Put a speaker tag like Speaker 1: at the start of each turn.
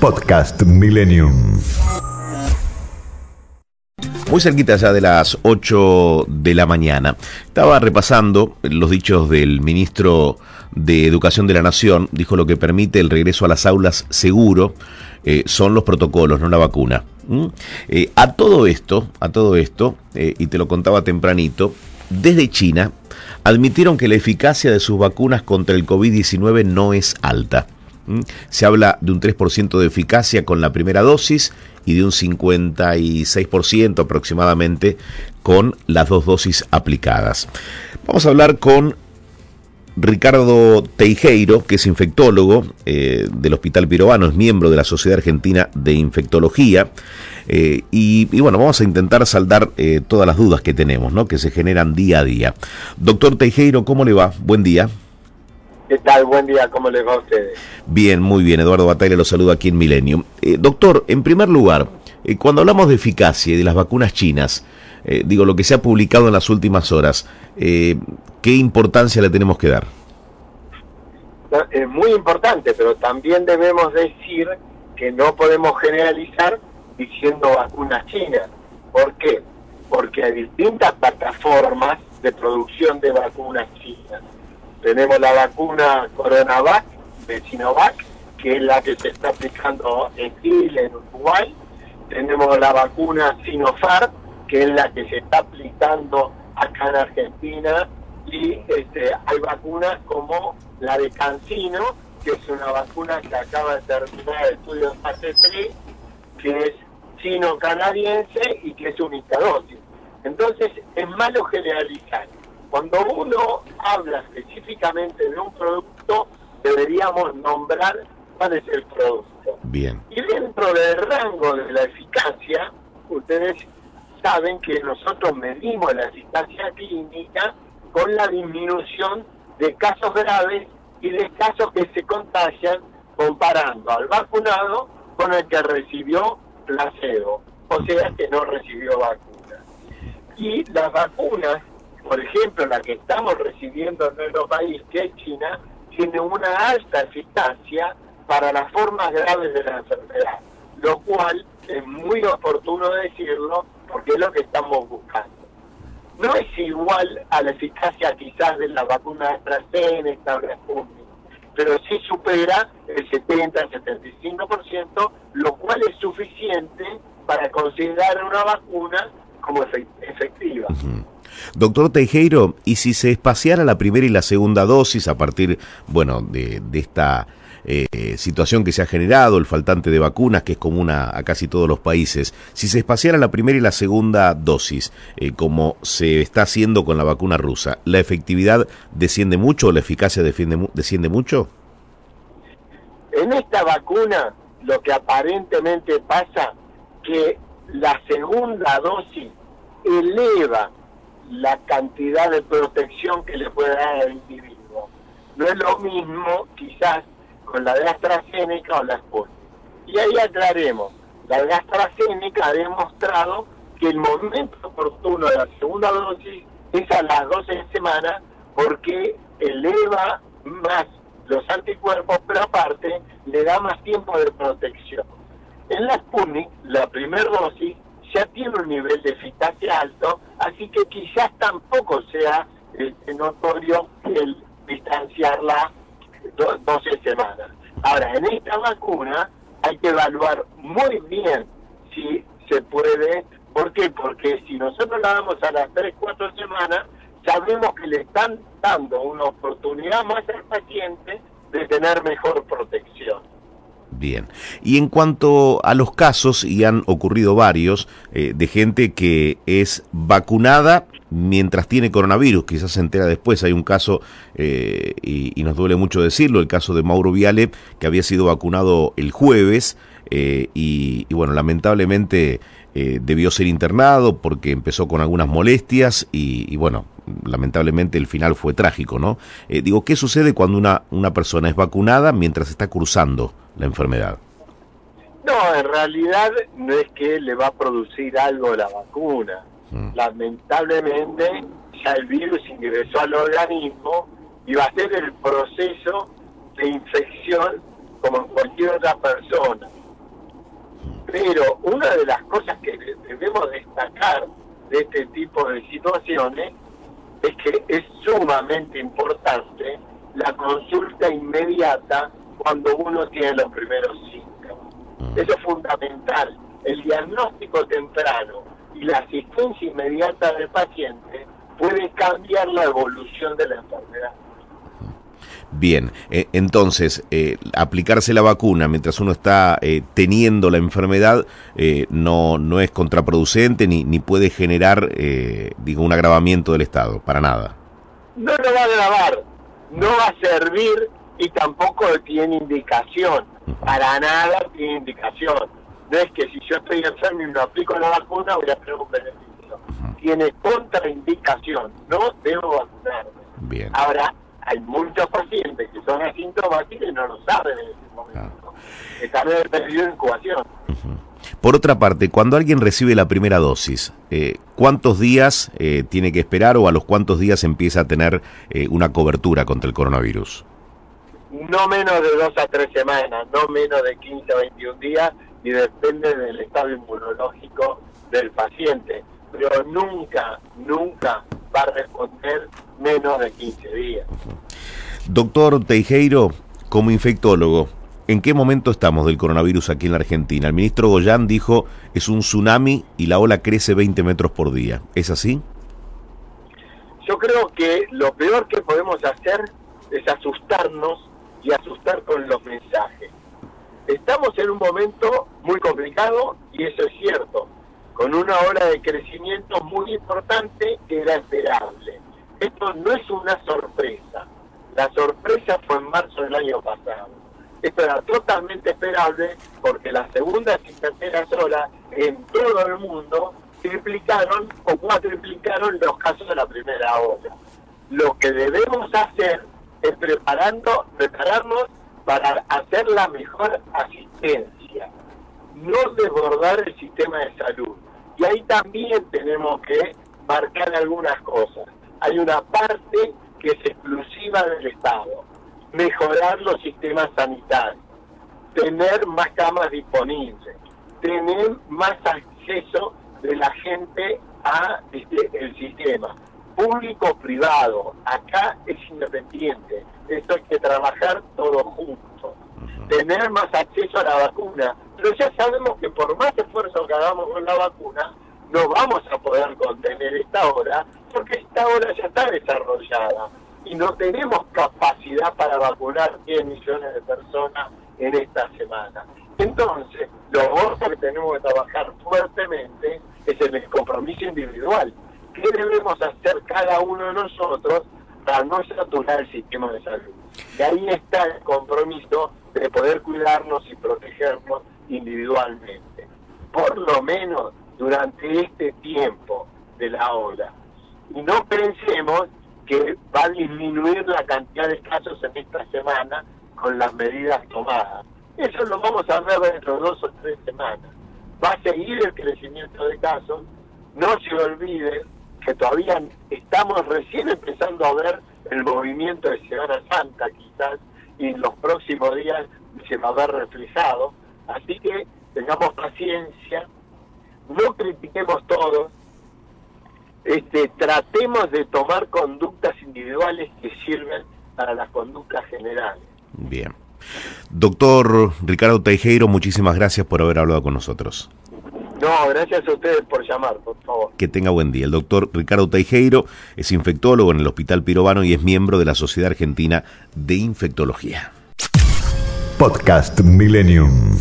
Speaker 1: Podcast Millennium.
Speaker 2: Muy cerquita ya de las 8 de la mañana. Estaba repasando los dichos del ministro de Educación de la Nación. Dijo lo que permite el regreso a las aulas seguro eh, son los protocolos, no la vacuna. ¿Mm? Eh, a todo esto, a todo esto, eh, y te lo contaba tempranito, desde China admitieron que la eficacia de sus vacunas contra el COVID-19 no es alta. ¿Mm? Se habla de un 3% de eficacia con la primera dosis y de un 56% aproximadamente con las dos dosis aplicadas. Vamos a hablar con Ricardo Teijeiro, que es infectólogo eh, del Hospital Pirovano, es miembro de la Sociedad Argentina de Infectología. Eh, y, bueno, vamos a intentar saldar eh, todas las dudas que tenemos, ¿no? que se generan día a día. Doctor Teijeiro, ¿cómo le va? Buen día.
Speaker 3: ¿Qué tal? Buen día, ¿cómo le va a ustedes?
Speaker 2: Bien, muy bien. Eduardo Batalla lo saluda aquí en Milenio. doctor, en primer lugar, cuando hablamos de eficacia y de las vacunas chinas, digo, lo que se ha publicado en las últimas horas, ¿qué importancia le tenemos que dar?
Speaker 3: Es muy importante, pero también debemos decir que no podemos generalizar diciendo vacunas chinas. ¿Por qué? Porque hay distintas plataformas de producción de vacunas chinas. Tenemos la vacuna Coronavac de Sinovac, que es la que se está aplicando en Chile, en Uruguay. Tenemos la vacuna Sinopharm, que es la que se está aplicando acá en Argentina y este, hay vacunas como la de Cancino, que es una vacuna que acaba de terminar el estudio en fase 3, que es chino-canadiense y que es única dosis. Entonces, es malo generalizar. Cuando uno habla específicamente de un producto, deberíamos nombrar cuál es el producto.
Speaker 2: Bien.
Speaker 3: Y dentro del rango de la eficacia, ustedes saben que nosotros medimos la eficacia clínica con la disminución de casos graves y de casos que se contagian comparando al vacunado con el que recibió placebo, o sea que no recibió vacuna. Y las vacunas, por ejemplo, la que estamos recibiendo en nuestro país, que es China, tiene una alta eficacia para las formas graves de la enfermedad, lo cual es muy oportuno decirlo porque es lo que estamos buscando no es igual a la eficacia quizás de la vacuna AstraZeneca o Sputnik, pero sí supera el 70-75%, lo cual es suficiente para considerar una vacuna como efectiva.
Speaker 2: Doctor Teijeiro, ¿y si se espaciara la primera y la segunda dosis a partir, bueno, de, de esta eh, situación que se ha generado, el faltante de vacunas, que es común a, casi todos los países, si se espaciara la primera y la segunda dosis, eh, como se está haciendo con la vacuna rusa, ¿la efectividad desciende mucho o la eficacia desciende mucho?
Speaker 3: En esta vacuna lo que aparentemente pasa que la segunda dosis eleva la cantidad de protección que le puede dar al individuo. No es lo mismo quizás con la de AstraZeneca o la Sputnik. Y ahí aclaremos, la de AstraZeneca ha demostrado que el momento oportuno de la segunda dosis es a las 12 semanas porque eleva más los anticuerpos, pero aparte le da más tiempo de protección. En la Sputnik, la primera dosis ya tiene un nivel de eficacia alto, quizás tampoco sea este, notorio el distanciarla 12 semanas. Ahora, en esta vacuna hay que evaluar muy bien si se puede. ¿Por qué? Porque si nosotros la damos a las 3, 4 semanas, sabemos que le están dando una oportunidad más al paciente de tener mejor protección.
Speaker 2: Bien. Y en cuanto a los casos, y han ocurrido varios, eh, de gente que es vacunada mientras tiene coronavirus, quizás se entera después, hay un caso, eh, y, nos duele mucho decirlo, el caso de Mauro Viale, que había sido vacunado el jueves, eh, y, bueno, lamentablemente debió ser internado porque empezó con algunas molestias, y, bueno, lamentablemente el final fue trágico, ¿no? digo, ¿qué sucede cuando una, una persona es vacunada mientras está cruzando la enfermedad?
Speaker 3: No, en realidad no es que le va a producir algo la vacuna. Mm. Lamentablemente ya el virus ingresó al organismo y va a ser el proceso de infección como en cualquier otra persona. Pero una de las cosas que debemos destacar de este tipo de situaciones es que es sumamente importante la consulta inmediata cuando uno tiene los primeros síntomas. Mm. Eso es fundamental. El diagnóstico temprano y la asistencia inmediata del paciente puede cambiar la evolución de la enfermedad.
Speaker 2: Bien, eh, entonces, eh, aplicarse la vacuna mientras uno está eh, teniendo la enfermedad no, no es contraproducente ni, ni puede generar, digo, un agravamiento del estado, para nada.
Speaker 3: No lo va a agravar, no va a servir y tampoco tiene indicación, para nada tiene indicación. No es que si yo estoy enfermo y me aplico la vacuna voy a tener un beneficio. Tiene contraindicación, no debo vacunarme. Bien. Ahora, hay muchos pacientes que son asintomáticos y no lo saben en ese momento. Están en el periodo de incubación.
Speaker 2: Por otra parte, cuando alguien recibe la primera dosis, eh, ¿cuántos días eh, tiene que esperar o a los cuántos días empieza a tener eh, una cobertura contra el coronavirus?
Speaker 3: No menos de dos a tres semanas, no menos de 15 a 21 días y depende del estado inmunológico del paciente. Pero nunca, nunca va a responder menos de 15 días.
Speaker 2: Doctor Teijeiro, como infectólogo, ¿en qué momento estamos del coronavirus aquí en la Argentina? El ministro Goyán dijo es un tsunami y la ola crece 20 metros por día. ¿Es así?
Speaker 3: Yo creo que lo peor que podemos hacer es asustarnos y asustar con los mensajes. Estamos en un momento muy complicado y eso es cierto, con una ola de crecimiento muy importante que era esperable esto no es una sorpresa. La sorpresa fue en marzo del año pasado. Esto era totalmente esperable porque las segundas y terceras horas en todo el mundo triplicaron o cuatriplicaron los casos de la primera ola. Lo que debemos hacer es preparando, prepararnos para hacer la mejor asistencia, no desbordar el sistema de salud. Y ahí también tenemos que marcar algunas cosas hay una parte que es exclusiva del Estado. Mejorar los sistemas sanitarios, tener más camas disponibles, tener más acceso de la gente a este, el sistema. Público-privado, acá es independiente. Esto hay que trabajar todos juntos. Tener más acceso a la vacuna. Pero ya sabemos que por más esfuerzo que hagamos con la vacuna, no vamos a poder contener esta hora porque esta hora ya está desarrollada y no tenemos capacidad para vacunar 10 millones de personas en esta semana. Entonces, lo otro que tenemos que trabajar fuertemente es el compromiso individual. ¿Qué debemos hacer cada uno de nosotros para no saturar el sistema de salud? Y ahí está el compromiso de poder cuidarnos y protegernos individualmente. Por lo menos durante este tiempo de la ola. Y no pensemos que va a disminuir la cantidad de casos en esta semana con las medidas tomadas. Eso lo vamos a ver dentro de dos o tres semanas. Va a seguir el crecimiento de casos. No se olviden que todavía estamos recién empezando a ver el movimiento de Semana Santa quizás y en los próximos días se va a ver reflejado. Así que tengamos paciencia, no critiquemos todos, este, tratemos de tomar conductas individuales que sirven para las conductas generales.
Speaker 2: Bien. Doctor Ricardo Teijeiro, muchísimas gracias por haber hablado con nosotros.
Speaker 3: No, gracias a ustedes por llamar, por favor.
Speaker 2: Que tenga buen día. El doctor Ricardo Teijeiro es infectólogo en el Hospital Pirovano y es miembro de la Sociedad Argentina de Infectología.
Speaker 1: Podcast Millennium.